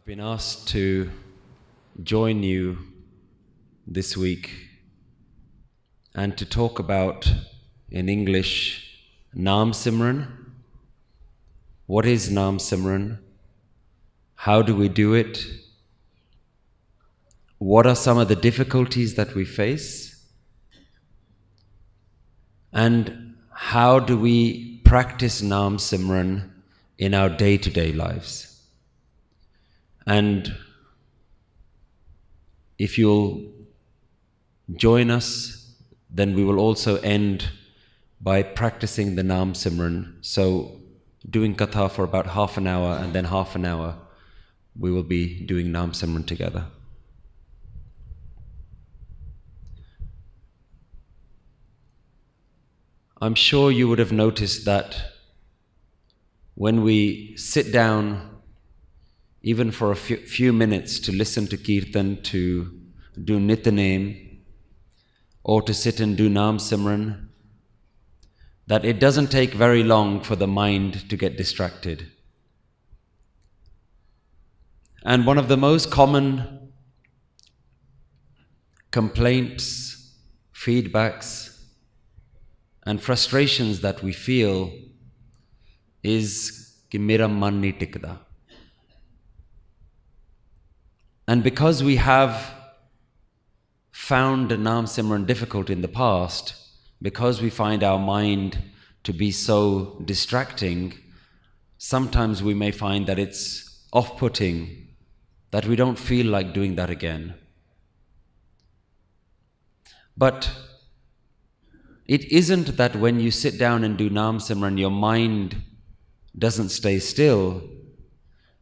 I've been asked to join you this week and to talk about, in English, Naam Simran. What is Naam Simran? How do we do it? What are some of the difficulties that we face? And how do we practice Naam Simran in our day to day lives? And if you'll join us, then we will also end by practicing the Naam Simran. So, doing katha for about half an hour, and then half an hour, we will be doing Naam Simran together. I'm sure you would have noticed that when we sit down, even for a few, few minutes to listen to kirtan, to do nitnem, or to sit and do nam simran, that it doesn't take very long for the mind to get distracted. And one of the most common complaints, feedbacks, and frustrations that we feel is कि मेरा मन and because we have found Naam Simran difficult in the past, because we find our mind to be so distracting, sometimes we may find that it's off putting, that we don't feel like doing that again. But it isn't that when you sit down and do Naam Simran, your mind doesn't stay still.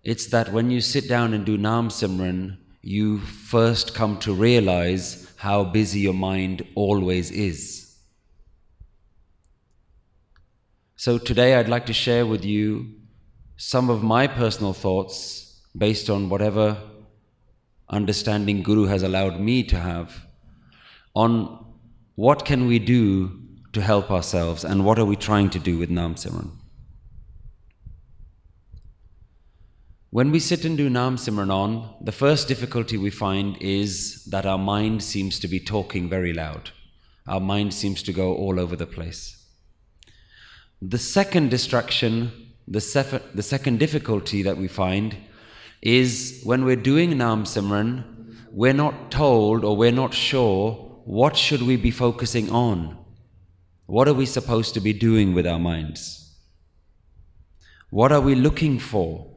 It's that when you sit down and do Naam Simran, you first come to realize how busy your mind always is. So today I'd like to share with you some of my personal thoughts based on whatever understanding Guru has allowed me to have on what can we do to help ourselves and what are we trying to do with Naam Simran? When we sit and do Naam Simranon, the first difficulty we find is that our mind seems to be talking very loud. Our mind seems to go all over the place. The second distraction, the, sef- the second difficulty that we find is when we're doing Naam Simran, we're not told or we're not sure what should we be focusing on? What are we supposed to be doing with our minds? What are we looking for?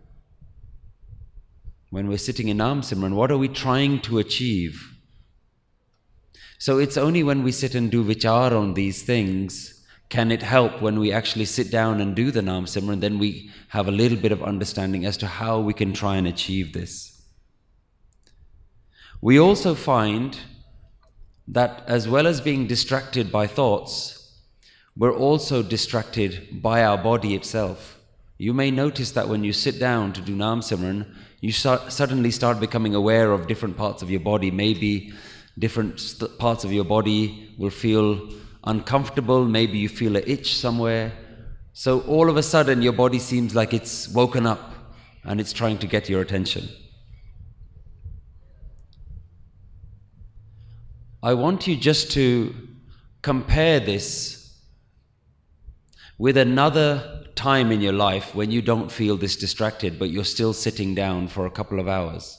When we're sitting in Naam Simran, what are we trying to achieve? So it's only when we sit and do vichar on these things can it help when we actually sit down and do the Naam Simran, then we have a little bit of understanding as to how we can try and achieve this. We also find that as well as being distracted by thoughts, we're also distracted by our body itself. You may notice that when you sit down to do Naam Simran, you start, suddenly start becoming aware of different parts of your body. Maybe different parts of your body will feel uncomfortable, maybe you feel an itch somewhere. So all of a sudden, your body seems like it's woken up and it's trying to get your attention. I want you just to compare this with another time in your life when you don't feel this distracted, but you're still sitting down for a couple of hours.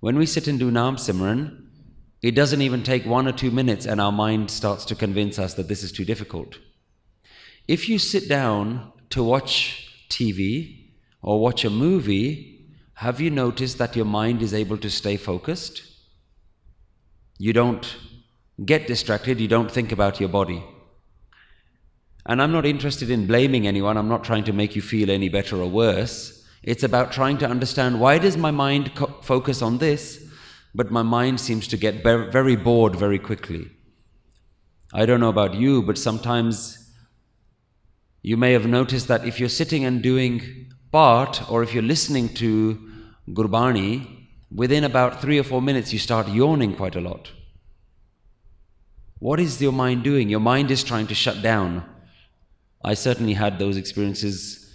When we sit and do Naam Simran, it doesn't even take one or two minutes, and our mind starts to convince us that this is too difficult. If you sit down to watch TV or watch a movie, have you noticed that your mind is able to stay focused? You don't get distracted, you don't think about your body. And I'm not interested in blaming anyone, I'm not trying to make you feel any better or worse. It's about trying to understand why does my mind focus on this, but my mind seems to get very bored very quickly. I don't know about you, but sometimes you may have noticed that if you're sitting and doing part, or if you're listening to Gurbani, within about three or four minutes you start yawning quite a lot. What is your mind doing? Your mind is trying to shut down. I certainly had those experiences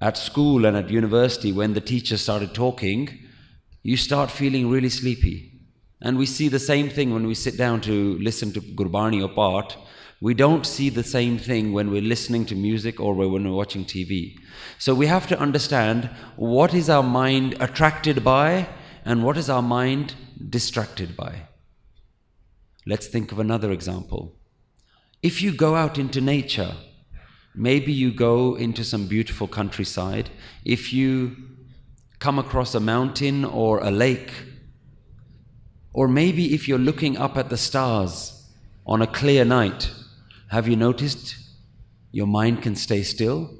at school and at university, when the teacher started talking, you start feeling really sleepy. And we see the same thing when we sit down to listen to Gurbani or Part. We don't see the same thing when we're listening to music or when we're watching TV. So we have to understand what is our mind attracted by and what is our mind distracted by. Let's think of another example. If you go out into nature, maybe you go into some beautiful countryside, if you come across a mountain or a lake, or maybe if you're looking up at the stars on a clear night, have you noticed your mind can stay still?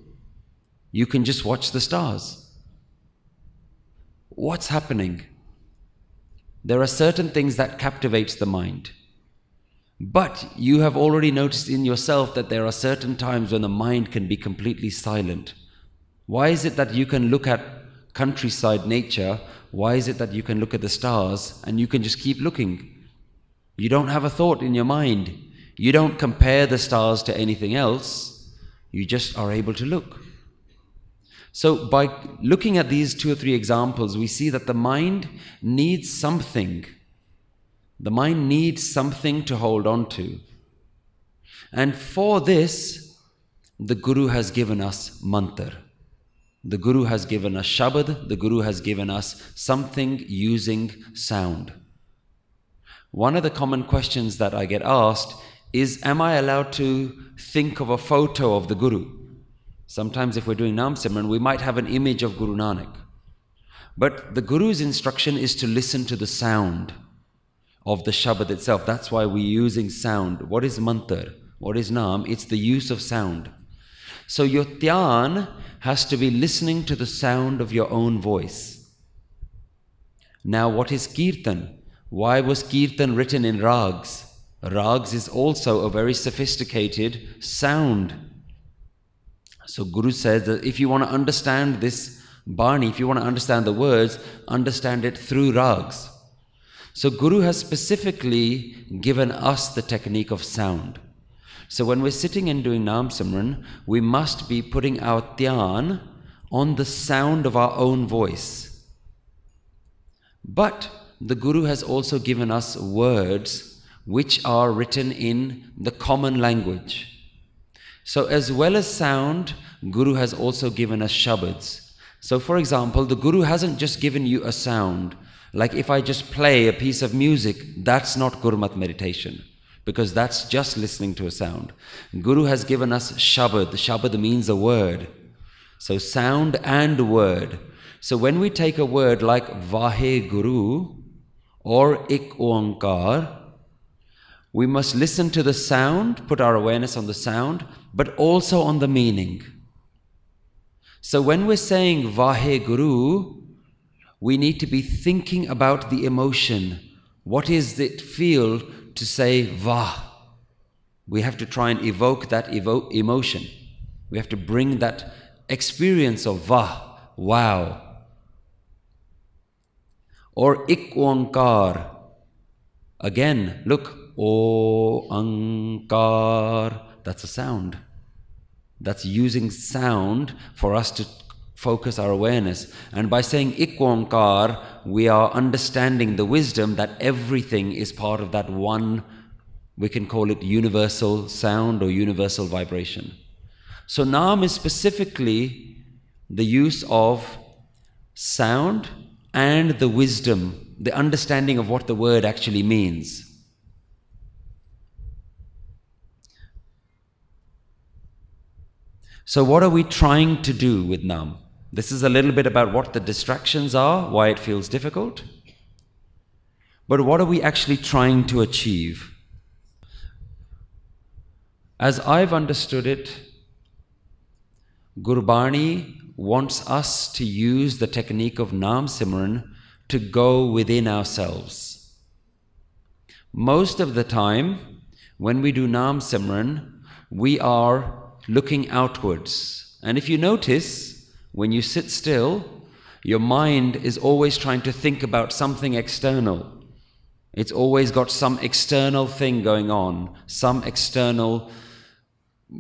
You can just watch the stars. What's happening? There are certain things that captivates the mind. But you have already noticed in yourself that there are certain times when the mind can be completely silent. Why is it that you can look at countryside nature? Why is it that you can look at the stars and you can just keep looking? You don't have a thought in your mind. You don't compare the stars to anything else. You just are able to look. So, by looking at these two or three examples, we see that the mind needs something the mind needs something to hold on to. And for this, the Guru has given us mantra. The Guru has given us Shabad, the Guru has given us something using sound. One of the common questions that I get asked is Am I allowed to think of a photo of the Guru? Sometimes, if we're doing Nam Simran, we might have an image of Guru Nanak. But the Guru's instruction is to listen to the sound of the Shabad itself. That's why we're using sound. What is mantra? What is Naam? It's the use of sound. So your has to be listening to the sound of your own voice. Now, what is kirtan? Why was kirtan written in raags? Raags is also a very sophisticated sound. So, Guru says that if you want to understand this Bani, if you want to understand the words, understand it through raags. So, Guru has specifically given us the technique of sound. So, when we're sitting and doing Nam Simran, we must be putting our dhyan on the sound of our own voice. But the Guru has also given us words which are written in the common language. So, as well as sound, Guru has also given us shabads. So, for example, the Guru hasn't just given you a sound, like if I just play a piece of music, that's not Gurmat meditation because that's just listening to a sound. Guru has given us Shabad. Shabad means a word. So sound and word. So when we take a word like Vahe Guru or Ik Oankar, we must listen to the sound, put our awareness on the sound, but also on the meaning. So when we're saying Vahe Guru, we need to be thinking about the emotion. What is it feel to say Vah? We have to try and evoke that evo- emotion. We have to bring that experience of Vah, wow. Or Ik Again, look, O Ankar. That's a sound. That's using sound for us to focus our awareness. And by saying Ik Oankar, we are understanding the wisdom that everything is part of that one, we can call it universal sound or universal vibration. So Nam is specifically the use of sound and the wisdom, the understanding of what the word actually means. So, what are we trying to do with Nam? This is a little bit about what the distractions are, why it feels difficult. But what are we actually trying to achieve? As I've understood it, Gurbani wants us to use the technique of Nam Simran to go within ourselves. Most of the time, when we do Nam Simran, we are looking outwards. And if you notice, when you sit still, your mind is always trying to think about something external. It's always got some external thing going on, some external,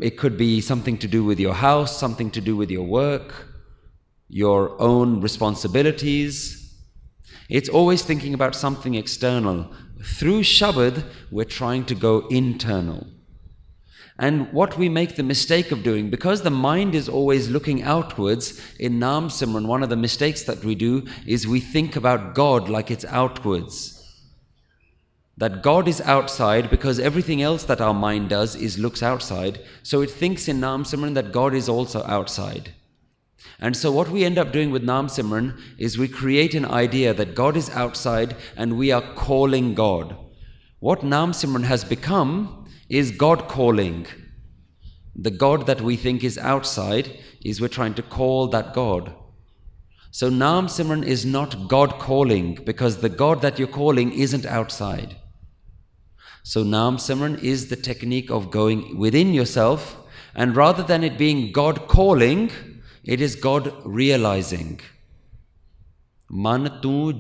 it could be something to do with your house, something to do with your work, your own responsibilities. It's always thinking about something external. Through Shabad, we're trying to go internal. And what we make the mistake of doing, because the mind is always looking outwards, in Nam Simran, one of the mistakes that we do is we think about God like it's outwards. That God is outside because everything else that our mind does is looks outside. So it thinks in Nam Simran that God is also outside. And so what we end up doing with Nam Simran is we create an idea that God is outside and we are calling God. What Nam Simran has become is God calling. The God that we think is outside is we're trying to call that God. So Nam Simran is not God calling because the God that you're calling isn't outside. So Nam Simran is the technique of going within yourself and rather than it being God calling, it is God realizing. Man tu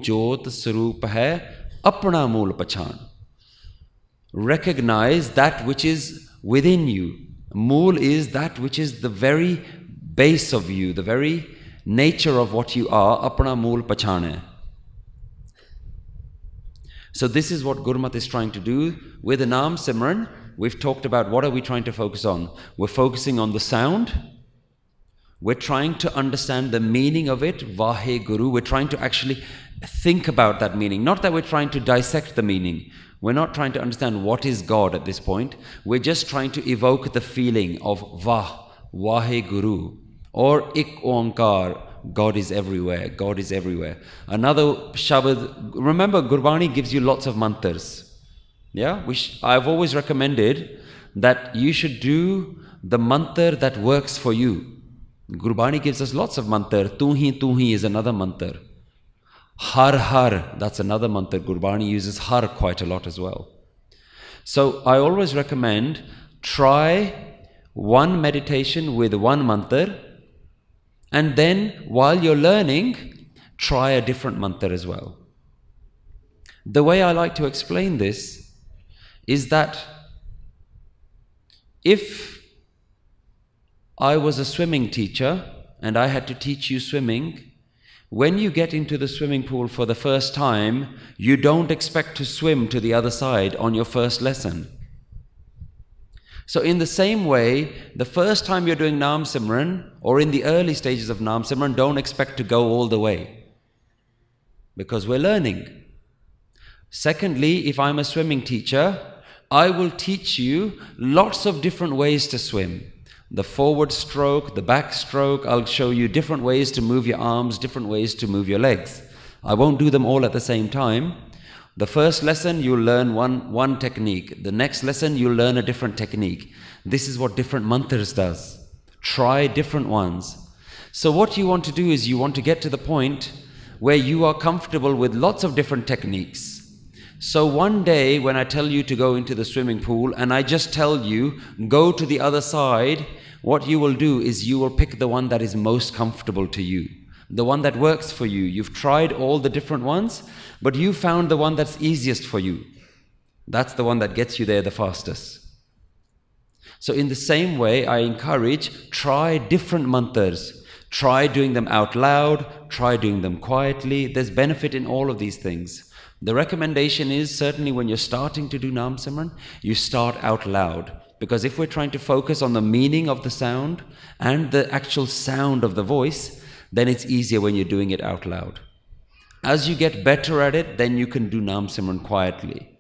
swarup hai apna mool pachan recognize that which is within you. Mool is that which is the very base of you, the very nature of what you are. Apna mool pachane. So this is what Gurmat is trying to do with Naam Simran. We've talked about what are we trying to focus on. We're focusing on the sound. We're trying to understand the meaning of it, Vahe Guru. We're trying to actually think about that meaning. Not that we're trying to dissect the meaning. We're not trying to understand what is God at this point. We're just trying to evoke the feeling of Vah, Vahe Guru, or Ik Onkar, God is everywhere, God is everywhere. Another Shabad, remember Gurbani gives you lots of mantras. Yeah, which I've always recommended that you should do the mantra that works for you. Gurbani gives us lots of mantra. Tu hi, tu hi is another mantra. Har Har, that's another mantra. Gurbani uses Har quite a lot as well. So I always recommend try one meditation with one mantra and then while you're learning, try a different mantra as well. The way I like to explain this is that if I was a swimming teacher and I had to teach you swimming, when you get into the swimming pool for the first time, you don't expect to swim to the other side on your first lesson. So, in the same way, the first time you're doing Nam Simran, or in the early stages of Nam Simran, don't expect to go all the way. Because we're learning. Secondly, if I'm a swimming teacher, I will teach you lots of different ways to swim the forward stroke, the back stroke. I'll show you different ways to move your arms, different ways to move your legs. I won't do them all at the same time. The first lesson, you'll learn one, one technique. The next lesson, you'll learn a different technique. This is what different mantras does. Try different ones. So what you want to do is you want to get to the point where you are comfortable with lots of different techniques. So one day when I tell you to go into the swimming pool and I just tell you, go to the other side, what you will do is you will pick the one that is most comfortable to you. The one that works for you. You've tried all the different ones, but you found the one that's easiest for you. That's the one that gets you there the fastest. So in the same way, I encourage, try different mantras. Try doing them out loud, try doing them quietly. There's benefit in all of these things. The recommendation is certainly when you're starting to do Nam Simran, you start out loud. Because if we're trying to focus on the meaning of the sound and the actual sound of the voice, then it's easier when you're doing it out loud. As you get better at it, then you can do Nam Simran quietly.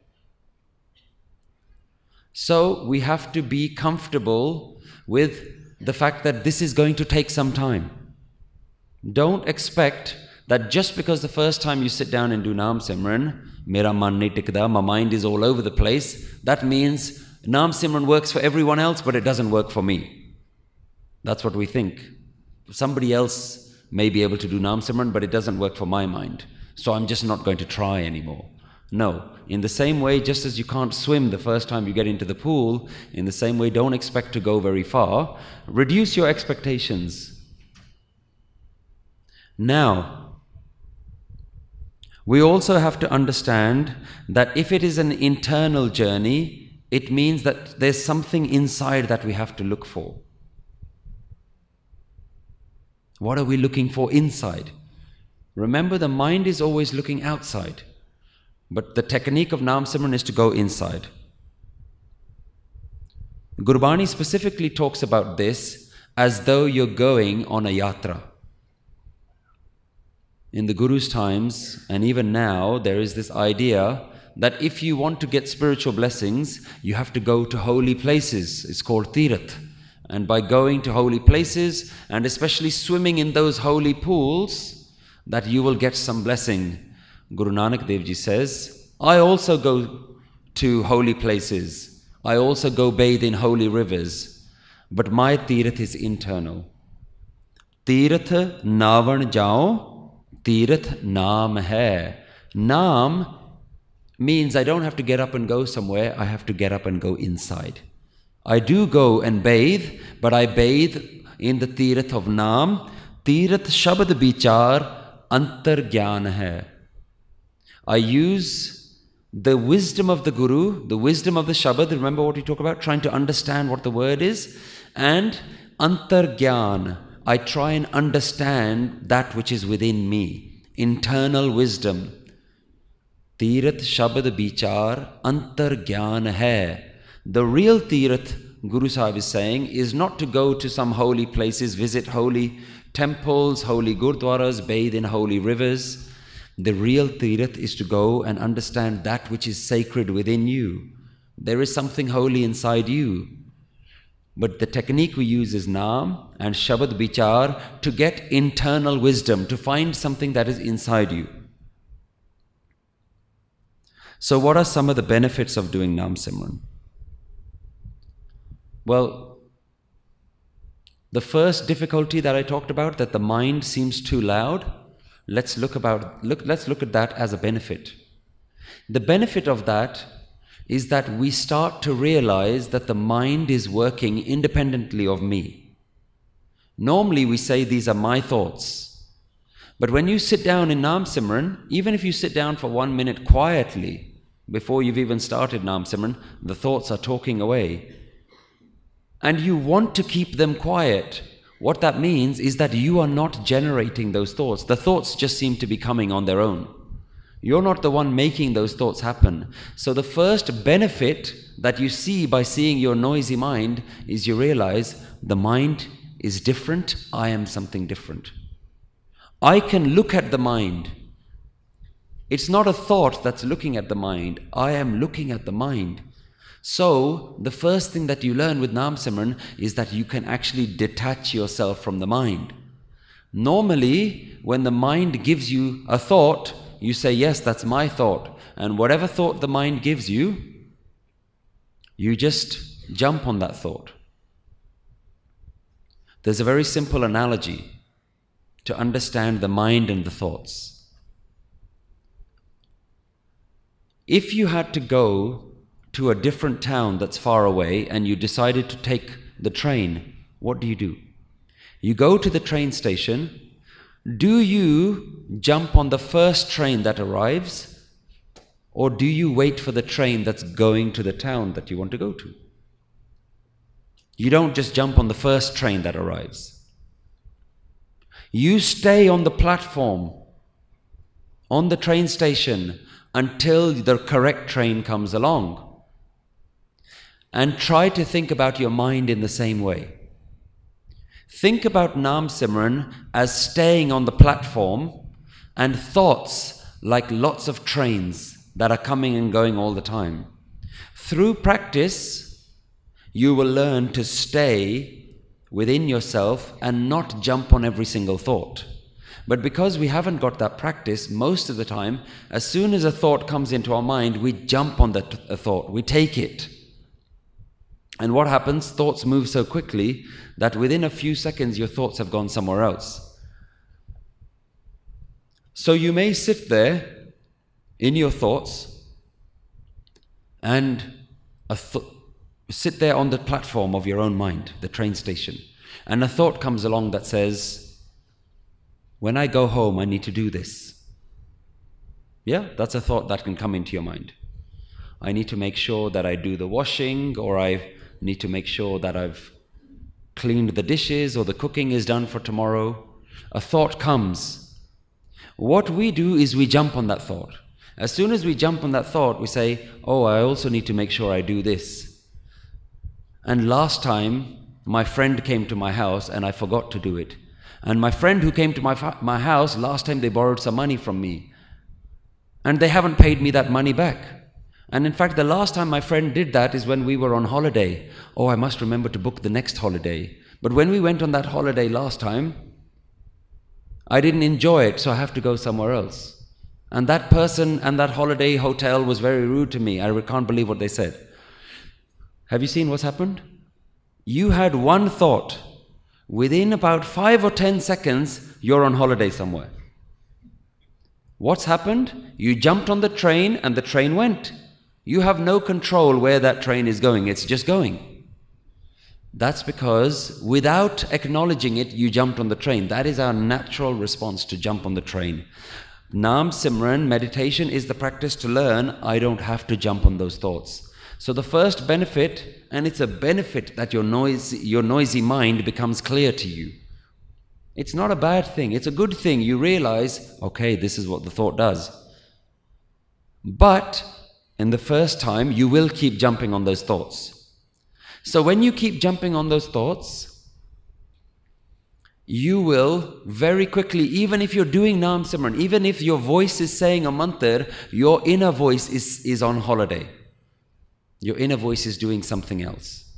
So we have to be comfortable with the fact that this is going to take some time. Don't expect that just because the first time you sit down and do Naam Simran, Mera man tikda, my mind is all over the place, that means Naam Simran works for everyone else, but it doesn't work for me. That's what we think. Somebody else may be able to do Naam Simran, but it doesn't work for my mind. So I'm just not going to try anymore. No. In the same way, just as you can't swim the first time you get into the pool, in the same way, don't expect to go very far. Reduce your expectations. Now, we also have to understand that if it is an internal journey, it means that there's something inside that we have to look for. What are we looking for inside? Remember, the mind is always looking outside, but the technique of Nam Simran is to go inside. Gurbani specifically talks about this as though you're going on a yatra. In the Guru's times, and even now, there is this idea that if you want to get spiritual blessings, you have to go to holy places. It's called Tirath. And by going to holy places, and especially swimming in those holy pools, that you will get some blessing. Guru Nanak Dev Ji says, I also go to holy places. I also go bathe in holy rivers. But my Tirath is internal. Tirath navan jao, Tirath naam hai. Naam means I don't have to get up and go somewhere, I have to get up and go inside. I do go and bathe, but I bathe in the Tirath of Naam. Tirath Shabad Bichar Antar Gyan hai. I use the wisdom of the Guru, the wisdom of the Shabad, remember what we talk about? Trying to understand what the word is, and Antar Gyan. I try and understand that which is within me, internal wisdom. Tirat Shabad Bichar Antar Gyan Hai. The real Tirat, Guru Sahib is saying, is not to go to some holy places, visit holy temples, holy gurdwaras, bathe in holy rivers. The real Tirat is to go and understand that which is sacred within you. There is something holy inside you. But the technique we use is Naam and Shabad Bichar to get internal wisdom, to find something that is inside you. So, what are some of the benefits of doing Nam Simran? Well, the first difficulty that I talked about, that the mind seems too loud, let's look about look, let's look at that as a benefit. The benefit of that is that we start to realize that the mind is working independently of me. Normally we say these are my thoughts. But when you sit down in Nam Simran, even if you sit down for one minute quietly, before you've even started Nam Simran, the thoughts are talking away. And you want to keep them quiet. What that means is that you are not generating those thoughts. The thoughts just seem to be coming on their own. You're not the one making those thoughts happen. So, the first benefit that you see by seeing your noisy mind is you realize the mind is different, I am something different. I can look at the mind it's not a thought that's looking at the mind. I am looking at the mind. So, the first thing that you learn with Nam Simran is that you can actually detach yourself from the mind. Normally, when the mind gives you a thought, you say, Yes, that's my thought. And whatever thought the mind gives you, you just jump on that thought. There's a very simple analogy to understand the mind and the thoughts. If you had to go to a different town that's far away and you decided to take the train, what do you do? You go to the train station. Do you jump on the first train that arrives? Or do you wait for the train that's going to the town that you want to go to? You don't just jump on the first train that arrives. You stay on the platform, on the train station, until the correct train comes along. And try to think about your mind in the same way. Think about Nam Simran as staying on the platform and thoughts like lots of trains that are coming and going all the time. Through practice, you will learn to stay within yourself and not jump on every single thought. But because we haven't got that practice, most of the time, as soon as a thought comes into our mind, we jump on that thought, we take it. And what happens? Thoughts move so quickly that within a few seconds, your thoughts have gone somewhere else. So you may sit there in your thoughts and th- sit there on the platform of your own mind, the train station, and a thought comes along that says, when I go home, I need to do this. Yeah, that's a thought that can come into your mind. I need to make sure that I do the washing, or I need to make sure that I've cleaned the dishes, or the cooking is done for tomorrow. A thought comes. What we do is we jump on that thought. As soon as we jump on that thought, we say, Oh, I also need to make sure I do this. And last time, my friend came to my house and I forgot to do it. And my friend who came to my, my house, last time they borrowed some money from me. And they haven't paid me that money back. And in fact, the last time my friend did that is when we were on holiday. Oh, I must remember to book the next holiday. But when we went on that holiday last time, I didn't enjoy it, so I have to go somewhere else. And that person and that holiday hotel was very rude to me. I can't believe what they said. Have you seen what's happened? You had one thought. Within about five or ten seconds, you're on holiday somewhere. What's happened? You jumped on the train and the train went. You have no control where that train is going, it's just going. That's because without acknowledging it, you jumped on the train. That is our natural response to jump on the train. Nam Simran, meditation is the practice to learn I don't have to jump on those thoughts. So the first benefit, and it's a benefit that your noisy, your noisy mind becomes clear to you. It's not a bad thing, it's a good thing. You realize, okay, this is what the thought does. But in the first time, you will keep jumping on those thoughts. So when you keep jumping on those thoughts, you will very quickly, even if you're doing Naam Simran, even if your voice is saying a mantra, your inner voice is, is on holiday. Your inner voice is doing something else.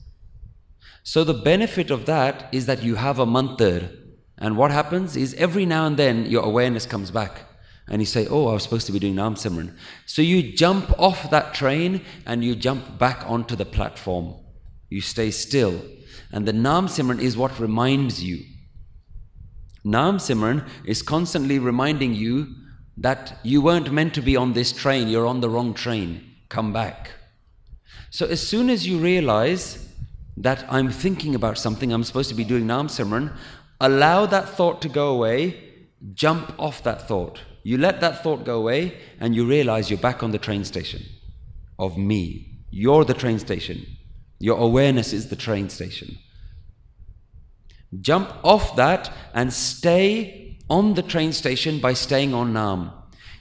So the benefit of that is that you have a mantra. And what happens is every now and then your awareness comes back and you say, Oh, I was supposed to be doing Naam Simran. So you jump off that train and you jump back onto the platform. You stay still. And the Naam Simran is what reminds you. Naam Simran is constantly reminding you that you weren't meant to be on this train, you're on the wrong train. Come back. So as soon as you realize that I'm thinking about something, I'm supposed to be doing Naam Simran, allow that thought to go away, jump off that thought. You let that thought go away and you realize you're back on the train station of me. You're the train station. Your awareness is the train station. Jump off that and stay on the train station by staying on Nam.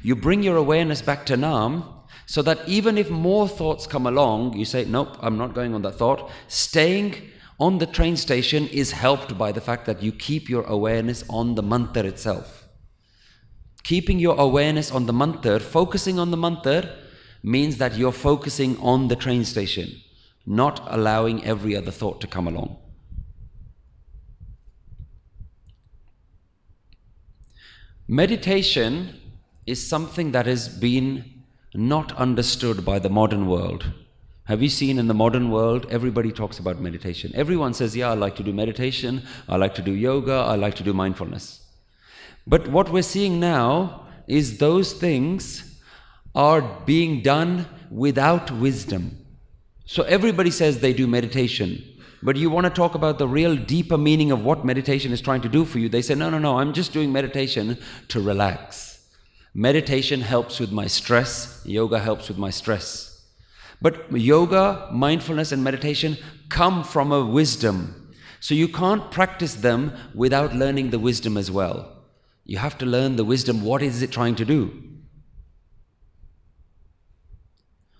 You bring your awareness back to Nam so that even if more thoughts come along, you say, Nope, I'm not going on that thought. Staying on the train station is helped by the fact that you keep your awareness on the mantra itself. Keeping your awareness on the mantra, focusing on the mantra, means that you're focusing on the train station, not allowing every other thought to come along. Meditation is something that has been not understood by the modern world. Have you seen in the modern world, everybody talks about meditation. Everyone says, Yeah, I like to do meditation, I like to do yoga, I like to do mindfulness. But what we're seeing now is those things are being done without wisdom. So everybody says they do meditation, but you want to talk about the real deeper meaning of what meditation is trying to do for you. They say, no, no, no, I'm just doing meditation to relax. Meditation helps with my stress, yoga helps with my stress. But yoga, mindfulness, and meditation come from a wisdom. So you can't practice them without learning the wisdom as well. You have to learn the wisdom. What is it trying to do?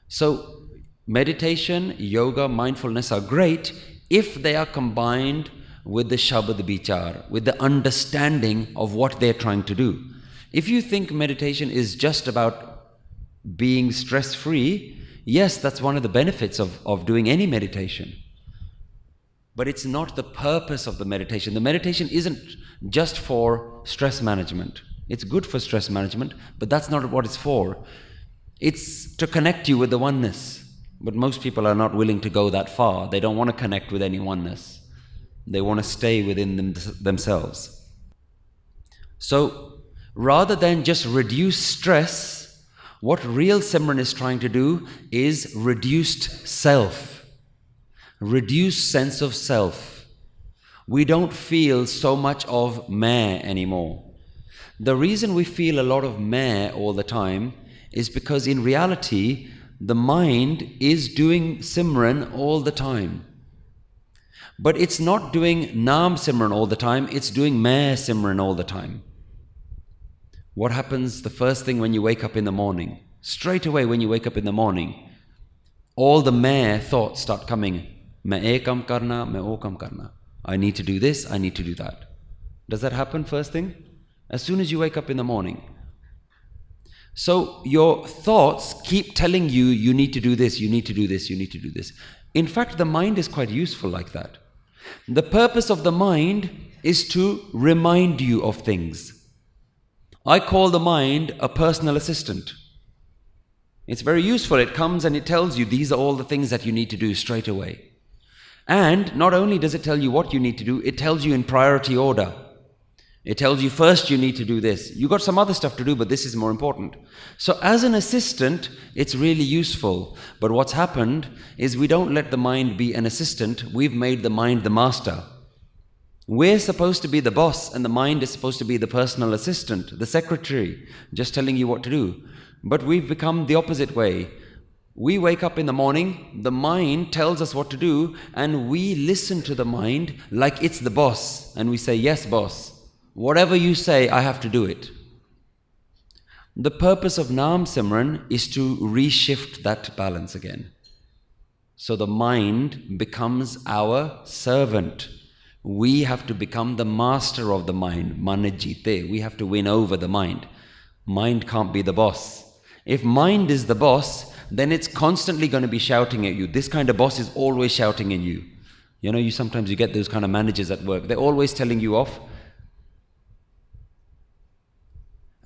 So, meditation, yoga, mindfulness are great if they are combined with the Shabad Bichar, with the understanding of what they're trying to do. If you think meditation is just about being stress free, yes, that's one of the benefits of, of doing any meditation. But it's not the purpose of the meditation. The meditation isn't just for stress management. It's good for stress management, but that's not what it's for. It's to connect you with the oneness. But most people are not willing to go that far. They don't want to connect with any oneness. They want to stay within them, themselves. So, rather than just reduce stress, what real Simran is trying to do is reduced self reduced sense of self. We don't feel so much of me anymore. The reason we feel a lot of me all the time is because in reality, the mind is doing Simran all the time. But it's not doing Nam Simran all the time, it's doing Meh Simran all the time. What happens the first thing when you wake up in the morning? Straight away when you wake up in the morning, all the meh thoughts start coming. Me o kam karna. I need to do this, I need to do that. Does that happen first thing? As soon as you wake up in the morning. So your thoughts keep telling you, you need to do this, you need to do this, you need to do this. In fact, the mind is quite useful like that. The purpose of the mind is to remind you of things. I call the mind a personal assistant. It's very useful. It comes and it tells you these are all the things that you need to do straight away. And not only does it tell you what you need to do, it tells you in priority order. It tells you first you need to do this. You got some other stuff to do, but this is more important. So as an assistant, it's really useful. But what's happened is we don't let the mind be an assistant. We've made the mind the master. We're supposed to be the boss, and the mind is supposed to be the personal assistant, the secretary, just telling you what to do. But we've become the opposite way. We wake up in the morning, the mind tells us what to do, and we listen to the mind like it's the boss, and we say, Yes, boss. Whatever you say, I have to do it. The purpose of Naam Simran is to reshift that balance again. So the mind becomes our servant. We have to become the master of the mind, manajite. We have to win over the mind. Mind can't be the boss. If mind is the boss, then it's constantly going to be shouting at you. This kind of boss is always shouting at you. You know, you sometimes you get those kind of managers at work. They're always telling you off.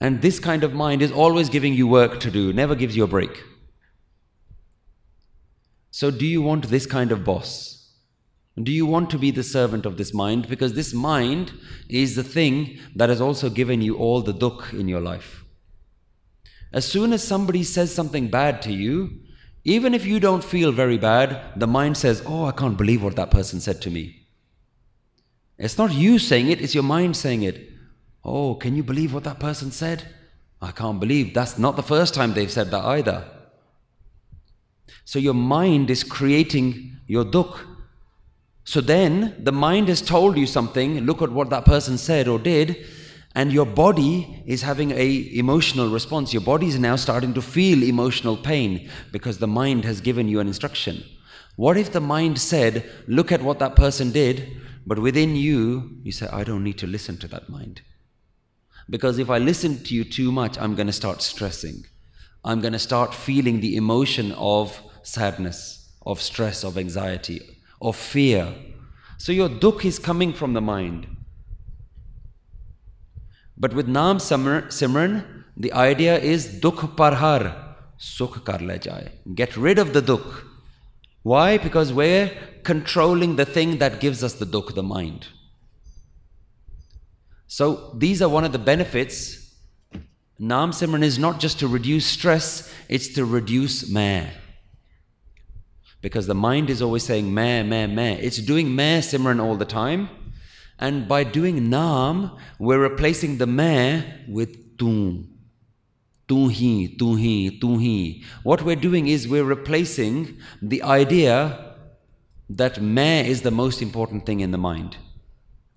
And this kind of mind is always giving you work to do, never gives you a break. So, do you want this kind of boss? Do you want to be the servant of this mind? Because this mind is the thing that has also given you all the dukh in your life. As soon as somebody says something bad to you, even if you don't feel very bad, the mind says, Oh, I can't believe what that person said to me. It's not you saying it, it's your mind saying it. Oh, can you believe what that person said? I can't believe that's not the first time they've said that either. So your mind is creating your dukh. So then the mind has told you something, look at what that person said or did, and your body is having a emotional response. Your body is now starting to feel emotional pain because the mind has given you an instruction. What if the mind said, look at what that person did, but within you, you say, I don't need to listen to that mind. Because if I listen to you too much, I'm going to start stressing. I'm going to start feeling the emotion of sadness, of stress, of anxiety, of fear. So your dukh is coming from the mind. But with Naam Simran, the idea is dukh parhar, sukh kar le. Get rid of the dukh. Why? Because we're controlling the thing that gives us the dukh, the mind. So these are one of the benefits. Naam Simran is not just to reduce stress, it's to reduce meh. Because the mind is always saying meh, meh, meh. It's doing meh Simran all the time. And by doing Naam, we're replacing the meh with tu. Tu hi, tu hi, tu hi. What we're doing is we're replacing the idea that meh is the most important thing in the mind.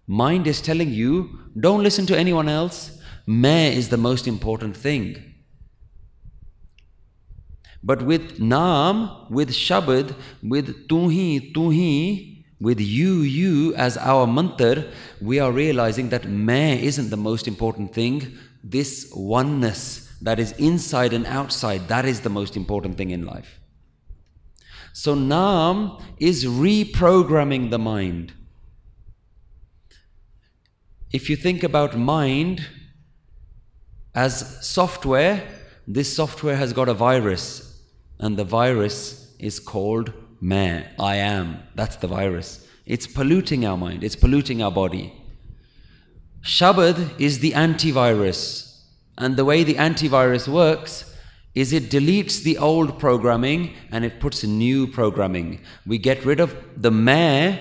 Mind is telling you, don't listen to anyone else. Meh is the most important thing. But with Naam, with Shabad, with Tuhi, Tuhi, with you, you as our mantra, we are realizing that Meh isn't the most important thing. This oneness that is inside and outside, that is the most important thing in life. So Naam is reprogramming the mind. If you think about mind as software, this software has got a virus, and the virus is called me. I am. That's the virus. It's polluting our mind, it's polluting our body. Shabad is the antivirus, and the way the antivirus works is it deletes the old programming and it puts new programming. We get rid of the me,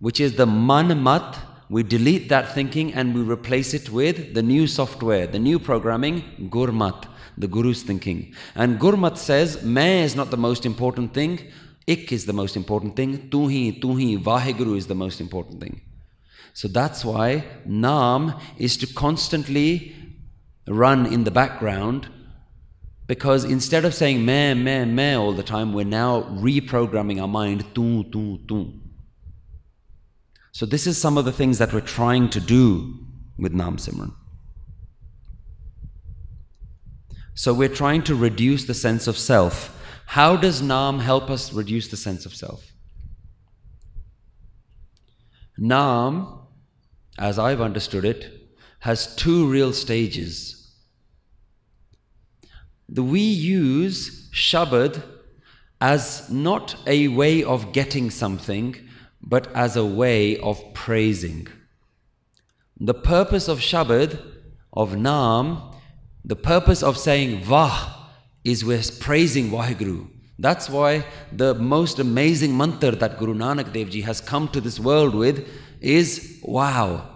which is the manmat, we delete that thinking and we replace it with the new software, the new programming, Gurmat, the Guru's thinking. And Gurmat says, Meh is not the most important thing, Ik is the most important thing. Tuhi, tuhi, Vaheguru is the most important thing. So that's why Naam is to constantly run in the background because instead of saying meh, meh, meh all the time, we're now reprogramming our mind tu, tu, tu. So this is some of the things that we're trying to do with Naam Simran. So we're trying to reduce the sense of self. How does Naam help us reduce the sense of self? Naam, as I've understood it, has two real stages. We use Shabad as not a way of getting something, but as a way of praising. The purpose of Shabad, of Naam, the purpose of saying Vah is we're praising Vaheguru. That's why the most amazing mantra that Guru Nanak Dev Ji has come to this world with is wow.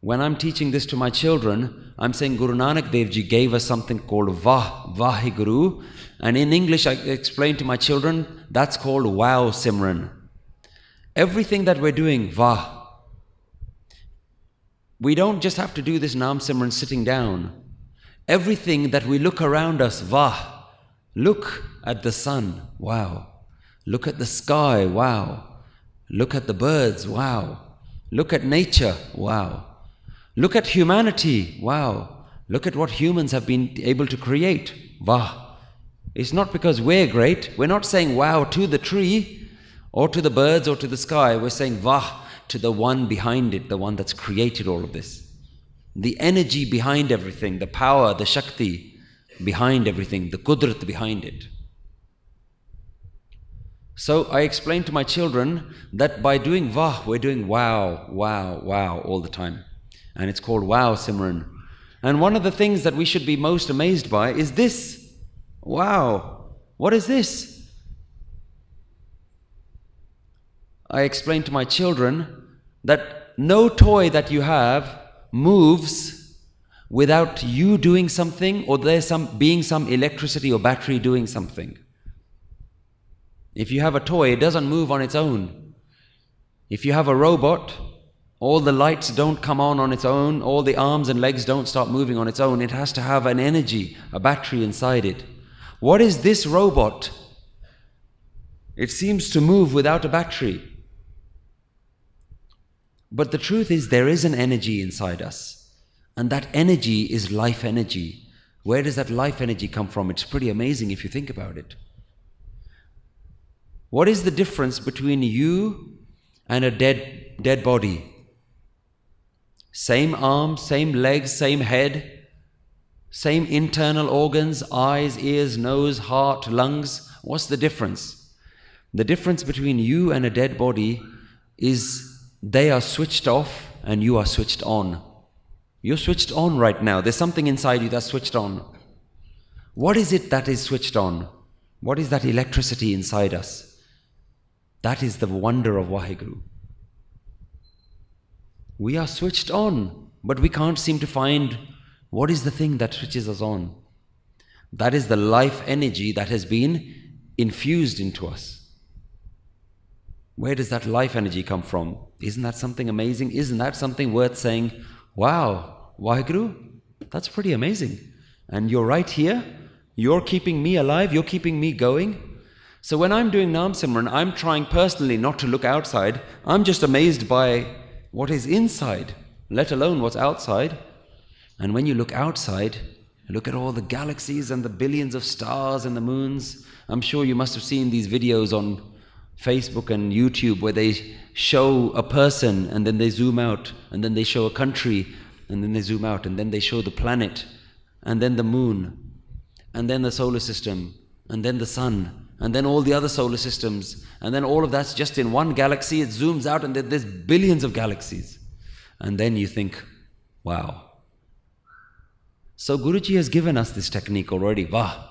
When I'm teaching this to my children, I'm saying Guru Nanak Dev Ji gave us something called Vah, Vaheguru. And in English, I explain to my children, that's called Wow Simran. Everything that we're doing, Vah. We don't just have to do this Nam Simran sitting down. Everything that we look around us, Vah. Look at the sun, wow. Look at the sky, wow. Look at the birds, wow. Look at nature, wow. Look at humanity, wow. Look at what humans have been able to create, wow. It's not because we're great. We're not saying wow to the tree or to the birds or to the sky. We're saying vah to the one behind it, the one that's created all of this. The energy behind everything, the power, the shakti, behind everything, the qudrat behind it. So I explain to my children that by doing vah, we're doing wow, wow, wow all the time. And it's called wow Simran. And one of the things that we should be most amazed by is this. Wow, what is this? I explain to my children that no toy that you have moves without you doing something or there some being some electricity or battery doing something. If you have a toy, it doesn't move on its own. If you have a robot, all the lights don't come on on its own, all the arms and legs don't start moving on its own. It has to have an energy, a battery inside it. What is this robot? It seems to move without a battery. But the truth is, there is an energy inside us. And that energy is life energy. Where does that life energy come from? It's pretty amazing if you think about it. What is the difference between you and a dead, dead body? Same arms, same legs, same head, same internal organs, eyes, ears, nose, heart, lungs. What's the difference? The difference between you and a dead body is they are switched off and you are switched on. You're switched on right now. There's something inside you that's switched on. What is it that is switched on? What is that electricity inside us? That is the wonder of Waheguru. We are switched on, but we can't seem to find what is the thing that switches us on. That is the life energy that has been infused into us. Where does that life energy come from? Isn't that something amazing? Isn't that something worth saying, wow, Waheguru, that's pretty amazing. And you're right here. You're keeping me alive. You're keeping me going. So when I'm doing Nam Simran, I'm trying personally not to look outside. I'm just amazed by what is inside, let alone what's outside. And when you look outside, look at all the galaxies and the billions of stars and the moons. I'm sure you must have seen these videos on Facebook and YouTube where they show a person and then they zoom out and then they show a country and then they zoom out, and then they show the planet, and then the moon, and then the solar system, and then the sun, and then all the other solar systems, and then all of that's just in one galaxy. It zooms out, and then there's billions of galaxies. And then you think, wow. So Guruji has given us this technique already, Vah.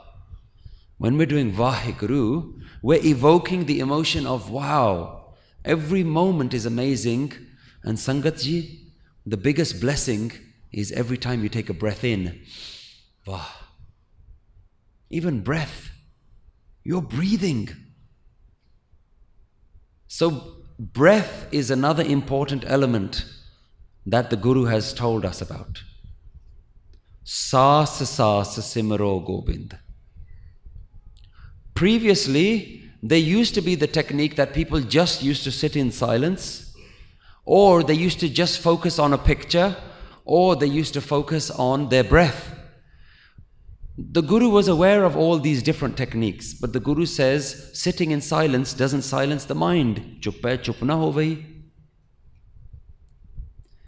When we're doing Vaheguru, we're evoking the emotion of wow. Every moment is amazing. And Sangatji, the biggest blessing is every time you take a breath in. Wow. Even breath. You're breathing. So, breath is another important element that the Guru has told us about. Saas saas simro gobind. Previously, there used to be the technique that people just used to sit in silence, or they used to just focus on a picture, or they used to focus on their breath. The Guru was aware of all these different techniques, but the Guru says sitting in silence doesn't silence the mind.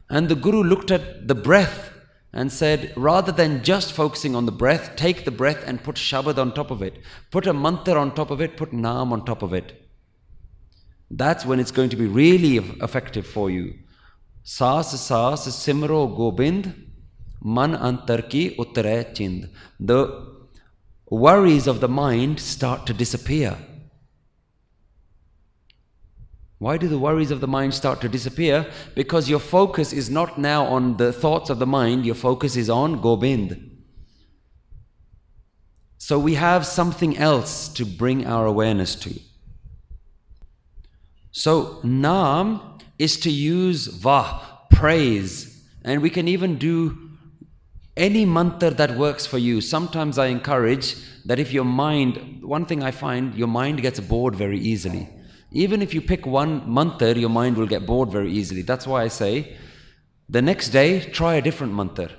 And the Guru looked at the breath and said, rather than just focusing on the breath, take the breath and put Shabad on top of it. Put a mantra on top of it, put Naam on top of it. That's when it's going to be really effective for you. Saas saas simro gobind man antar ki uttare chind. The worries of the mind start to disappear. Why do the worries of the mind start to disappear? Because your focus is not now on the thoughts of the mind, your focus is on Gobind. So we have something else to bring our awareness to. So, Naam is to use Vah, praise, and we can even do any mantra that works for you. Sometimes I encourage that if your mind, one thing I find, your mind gets bored very easily. Even if you pick one mantra, your mind will get bored very easily. That's why I say, the next day, try a different mantra.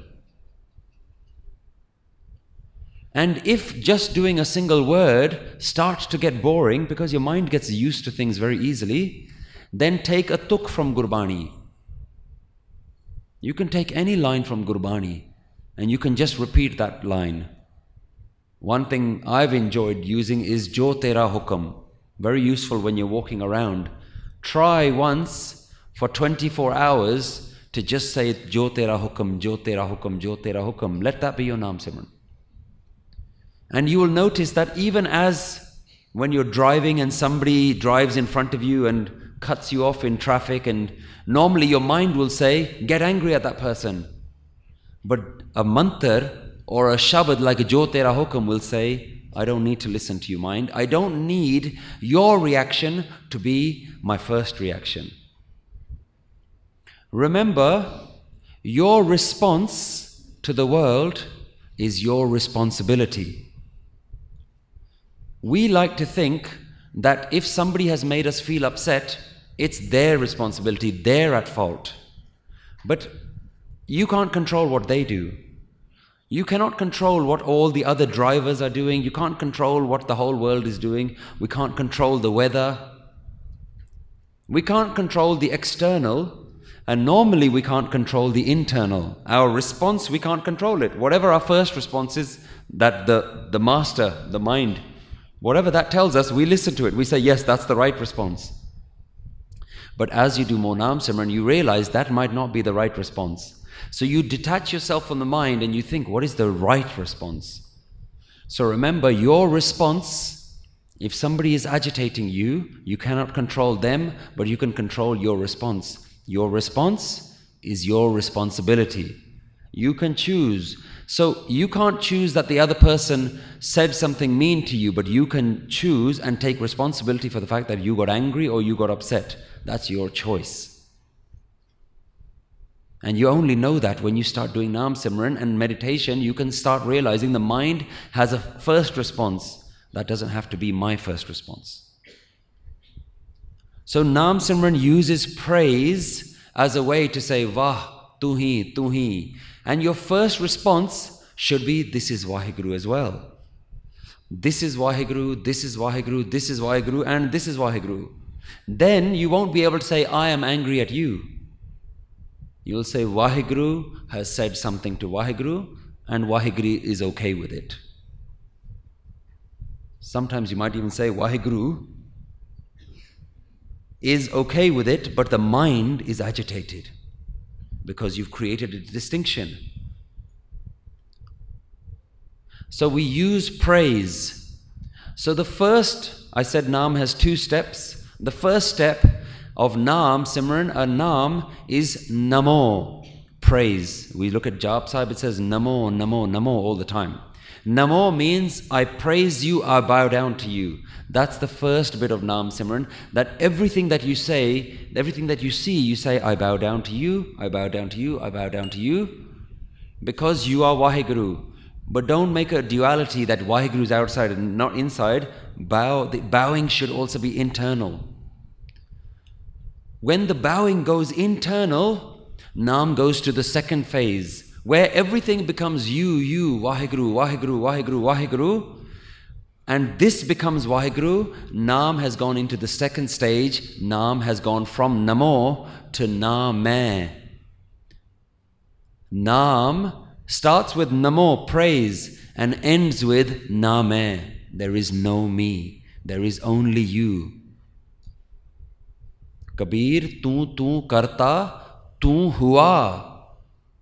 And if just doing a single word starts to get boring because your mind gets used to things very easily, then take a tuk from Gurbani. You can take any line from Gurbani and you can just repeat that line. One thing I've enjoyed using is Jo Tera Hukam. Very useful when you're walking around. Try once for 24 hours to just say Jo Tera Hukam, Jo Tera Hukam, Jo Tera Hukam. Let that be your Naam Simran. And you will notice that even as when you're driving and somebody drives in front of you and cuts you off in traffic, and normally your mind will say, Get angry at that person. But a mantar or a shabad like a Jo Tera Hukam will say, I don't need to listen to your mind. I don't need your reaction to be my first reaction. Remember, your response to the world is your responsibility. We like to think that if somebody has made us feel upset, it's their responsibility, they're at fault. But you can't control what they do. You cannot control what all the other drivers are doing. You can't control what the whole world is doing. We can't control the weather. We can't control the external. And normally we can't control the internal. Our response, we can't control it. Whatever our first response is, that the, the master, the mind, whatever that tells us, we listen to it. We say, yes, that's the right response. But as you do more Naam Simran, you realize that might not be the right response. So you detach yourself from the mind and you think, what is the right response? So remember, your response, if somebody is agitating you, you cannot control them, but you can control your response. Your response is your responsibility. You can choose. So you can't choose that the other person said something mean to you, but you can choose and take responsibility for the fact that you got angry or you got upset. That's your choice. And you only know that when you start doing Naam Simran and meditation, you can start realizing the mind has a first response. That doesn't have to be my first response. So Naam Simran uses praise as a way to say, Vah, tuhi, tuhi. And your first response should be, This is Waheguru as well. This is Waheguru, this is Waheguru, this is Waheguru, and this is Waheguru. Then you won't be able to say, I am angry at you You'll say Waheguru has said something to Waheguru and Waheguru is okay with it. Sometimes you might even say Waheguru is okay with it, but the mind is agitated because you've created a distinction. So we use praise. So the first, I said Nam has two steps. The first step of Naam, Simran, a Naam is Namo, praise. We look at Jap Sahib, it says Namo, Namo, Namo all the time. Namo means I praise you, I bow down to you. That's the first bit of Nam Simran. That everything that you say, everything that you see, you say, I bow down to you, I bow down to you, I bow down to you. Because you are Waheguru. But don't make a duality that Waheguru is outside and not inside. Bow, the bowing should also be internal. When the bowing goes internal, Nam goes to the second phase, where everything becomes you, you, Waheguru, Waheguru, Waheguru, Waheguru. And this becomes Waheguru. Nam has gone into the second stage. Nam has gone from Namo to Name. Nam starts with Namo, praise, and ends with Name. There is no me. There is only you. Kabir, tu tu karta, tu hua.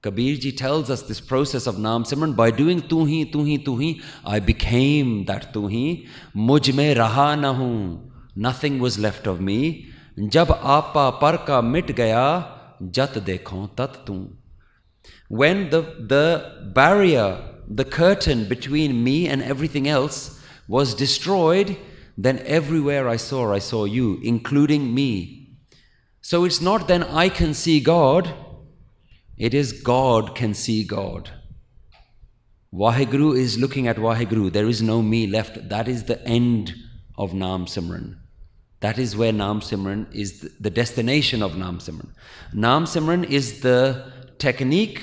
Kabir ji tells us this process of Naam Simran by doing tu hi, tu hi, tu hi, I became that tu hi. Mujh mein raha na hu. Nothing was left of me. Jab apa par ka mit gaya, jat dekho tat tu. When the, the barrier, the curtain between me and everything else was destroyed, then everywhere I saw, I saw you, including me. So it's not then I can see God, it is God can see God. Waheguru is looking at Waheguru. There is no me left. That is the end of Nam Simran. That is where Nam Simran is the destination of Nam Simran. Nam Simran is the technique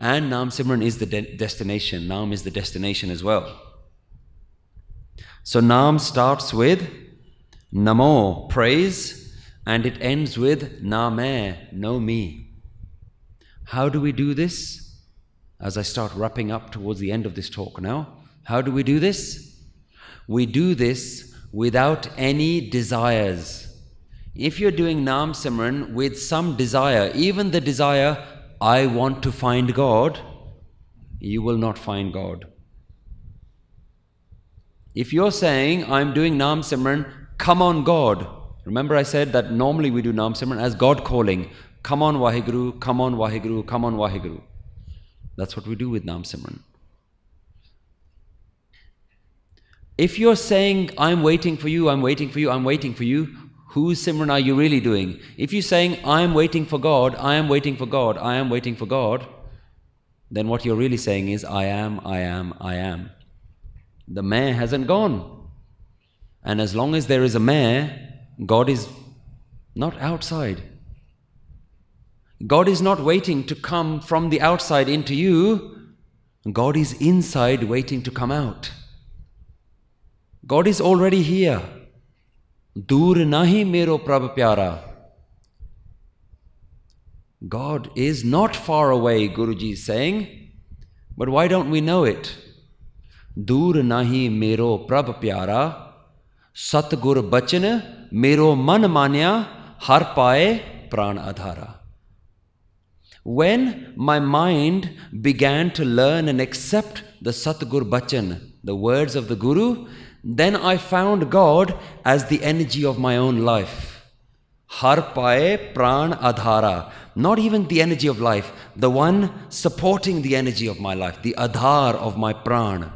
and Nam Simran is the de- destination. Nam is the destination as well. So Nam starts with Namo, praise, and it ends with Name, know me. How do we do this? As I start wrapping up towards the end of this talk now, how do we do this? We do this without any desires. If you're doing Nam Simran with some desire, even the desire, I want to find God, you will not find God. If you're saying, I'm doing Nam Simran, come on God. Remember, I said that normally we do Nam Simran as God calling. Come on Waheguru, come on Waheguru, come on Waheguru. That's what we do with Nam Simran. If you're saying, I'm waiting for you, I'm waiting for you, I'm waiting for you, whose Simran are you really doing? If you're saying, I'm waiting for God, I am waiting for God, I am waiting for God, then what you're really saying is, I am, I am, I am. The mayor hasn't gone. And as long as there is a mayor, God is not outside. God is not waiting to come from the outside into you. God is inside waiting to come out. God is already here. Dur nahi mero prabh pyara. God is not far away, Guruji is saying. But why don't we know it? Dur nahi mero prabh pyara. Satgur bachan mero man manya har adhara. When my mind began to learn and accept the Satgur Bachan, the words of the Guru, then I found God as the energy of my own life. Har pae pran adhara. Not even the energy of life, the one supporting the energy of my life, the adhar of my pran.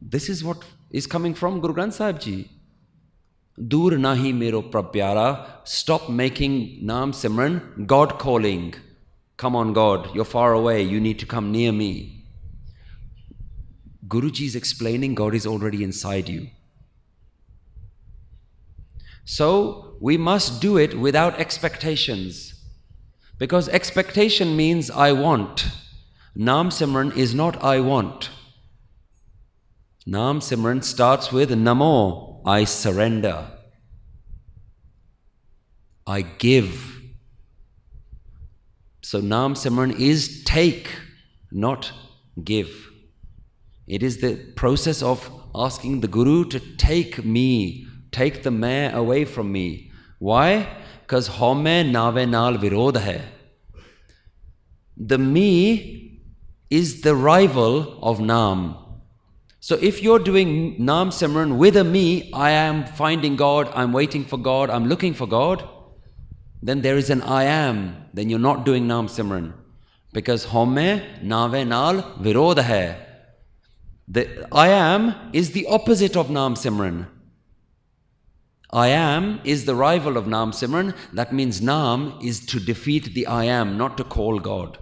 This is what is coming from Guru Granth Sahib Ji. Dur nahi mero prabh pyara. Stop making Naam Simran God calling. Come on, God, you're far away. You need to come near me. Guruji is explaining God is already inside you. So we must do it without expectations. Because expectation means I want. Naam Simran is not I want. Naam Simran starts with Namo, I surrender. I give. So Naam Simran is take, not give. It is the process of asking the Guru to take me, take the meh away from me. Why? Because home nave nal virod hai. The me is the rival of Naam. So if you're doing Naam Simran with a me, I am finding God, I'm waiting for God, I'm looking for God, then there is an I am, then you're not doing Naam Simran. Because homme nave nal virodha hai. The I am is the opposite of Naam Simran. I am is the rival of Naam Simran. That means Naam is to defeat the I am, not to call God.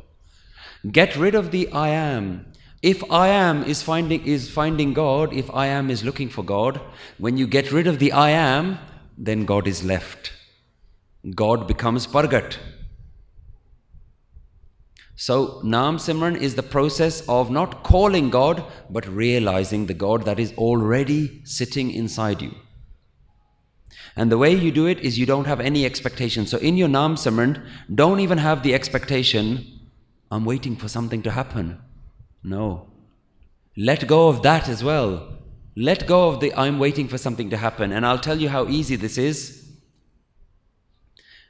Get rid of the I am. If I am is finding, is finding God, if I am is looking for God, when you get rid of the I am, then God is left. God becomes Pargat. So, Naam Simran is the process of not calling God, but realizing the God that is already sitting inside you. And the way you do it is you don't have any expectation. So, in your Naam Simran, don't even have the expectation, I'm waiting for something to happen. No. Let go of that as well. Let go of the I'm waiting for something to happen. And I'll tell you how easy this is.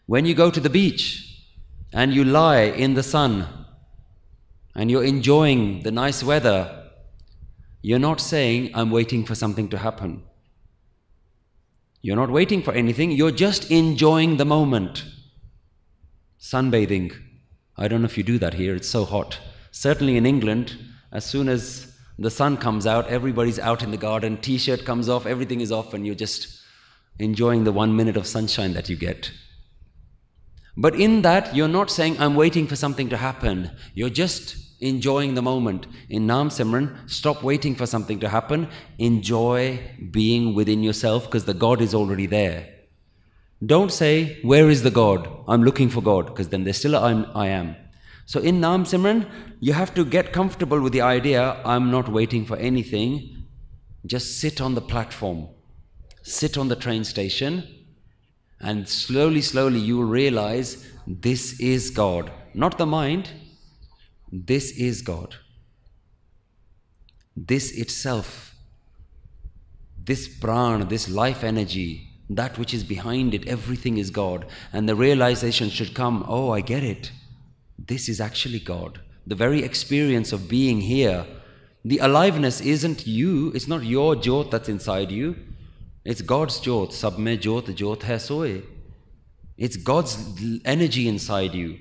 When you go to the beach and you lie in the sun and you're enjoying the nice weather, you're not saying, I'm waiting for something to happen. You're not waiting for anything, you're just enjoying the moment. Sunbathing. I don't know if you do that here, it's so hot. Certainly in England, as soon as the sun comes out, everybody's out in the garden, t shirt comes off, everything is off, and you're just enjoying the one minute of sunshine that you get. But in that, you're not saying, I'm waiting for something to happen. You're just enjoying the moment. In Naam Simran, stop waiting for something to happen. Enjoy being within yourself because the God is already there. Don't say, Where is the God? I'm looking for God, because then there's still I am. So in Naam Simran, you have to get comfortable with the idea I'm not waiting for anything. Just sit on the platform, sit on the train station, and slowly, slowly you will realize this is God. Not the mind, this is God. This itself, this prana, this life energy, that which is behind it, everything is God. And the realization should come oh, I get it this is actually God. The very experience of being here, the aliveness isn't you, it's not your jot that's inside you. It's God's jot. Sab mein jot jot hai soe. It's God's energy inside you.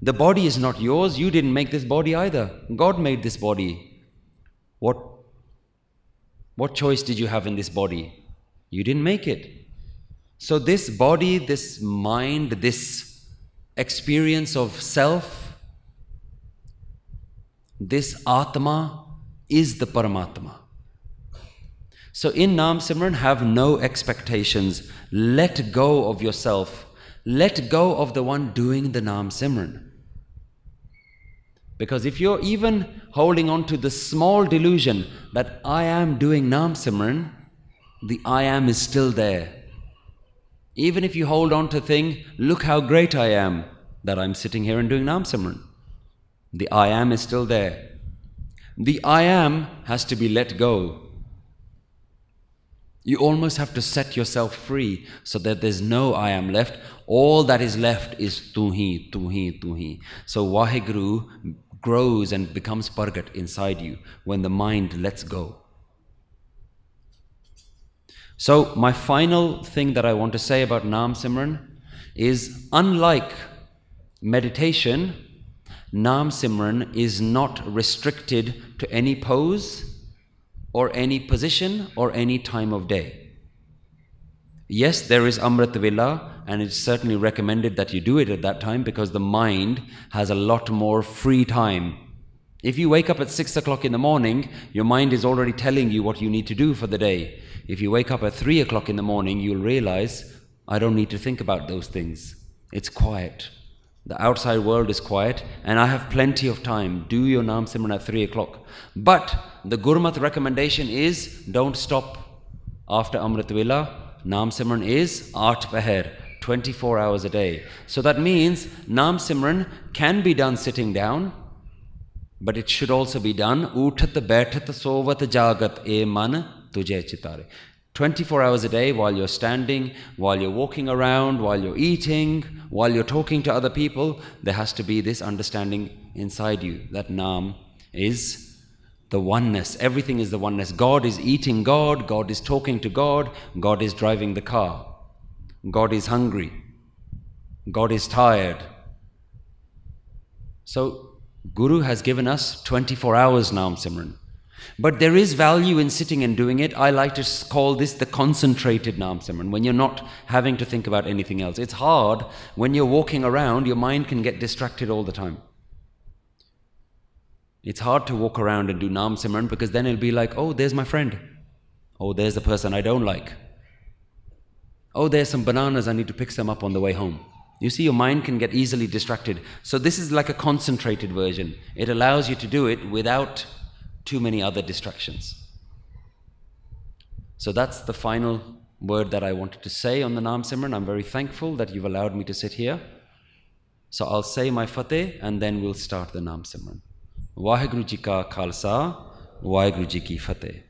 The body is not yours. You didn't make this body either. God made this body. What, what choice did you have in this body? You didn't make it. So, this body, this mind, this experience of self, this Atma is the Paramatma. So in Naam Simran, have no expectations. Let go of yourself. Let go of the one doing the Naam Simran. Because if you're even holding on to the small delusion that I am doing Naam Simran, the I am is still there. Even if you hold on to thing, look how great I am, that I'm sitting here and doing Naam Simran. The I am is still there. The I am has to be let go. You almost have to set yourself free so that there's no I am left. All that is left is tuhi, tuhi, tuhi. So Waheguru grows and becomes Pargat inside you when the mind lets go. So, my final thing that I want to say about Naam Simran is unlike meditation, Naam Simran is not restricted to any pose or any position or any time of day. Yes, there is Amrit Vela, and it's certainly recommended that you do it at that time because the mind has a lot more free time. If you wake up at 6 o'clock in the morning, your mind is already telling you what you need to do for the day. If you wake up at 3 o'clock in the morning, you'll realize, I don't need to think about those things. It's quiet. The outside world is quiet, and I have plenty of time. Do your Naam Simran at 3 o'clock. But the Gurmat recommendation is don't stop after Amrit Vela. Naam Simran is Art Paher, 24 hours a day. So that means Naam Simran can be done sitting down, but it should also be done Uthat Baitat Sovat Jagat E Man tujhe chitare. 24 hours a day while you're standing, while you're walking around, while you're eating, while you're talking to other people, there has to be this understanding inside you that Naam is the oneness. Everything is the oneness. God is eating God, God is talking to God, God is driving the car, God is hungry, God is tired. So Guru has given us 24 hours Naam Simran. But there is value in sitting and doing it. I like to call this the concentrated Naam Simran, when you're not having to think about anything else. It's hard when you're walking around, your mind can get distracted all the time. It's hard to walk around and do Naam Simran because then it'll be like, oh, there's my friend. Oh, there's the person I don't like. Oh, there's some bananas, I need to pick some up on the way home. You see, your mind can get easily distracted. So, this is like a concentrated version. It allows you to do it without too many other distractions. So that's the final word that I wanted to say on the Naam Simran. I'm very thankful that you've allowed me to sit here. So I'll say my Fateh and then we'll start the Naam Simran. Waheguru Ji Ka Khalsa, Waheguru Ji Ki Fateh.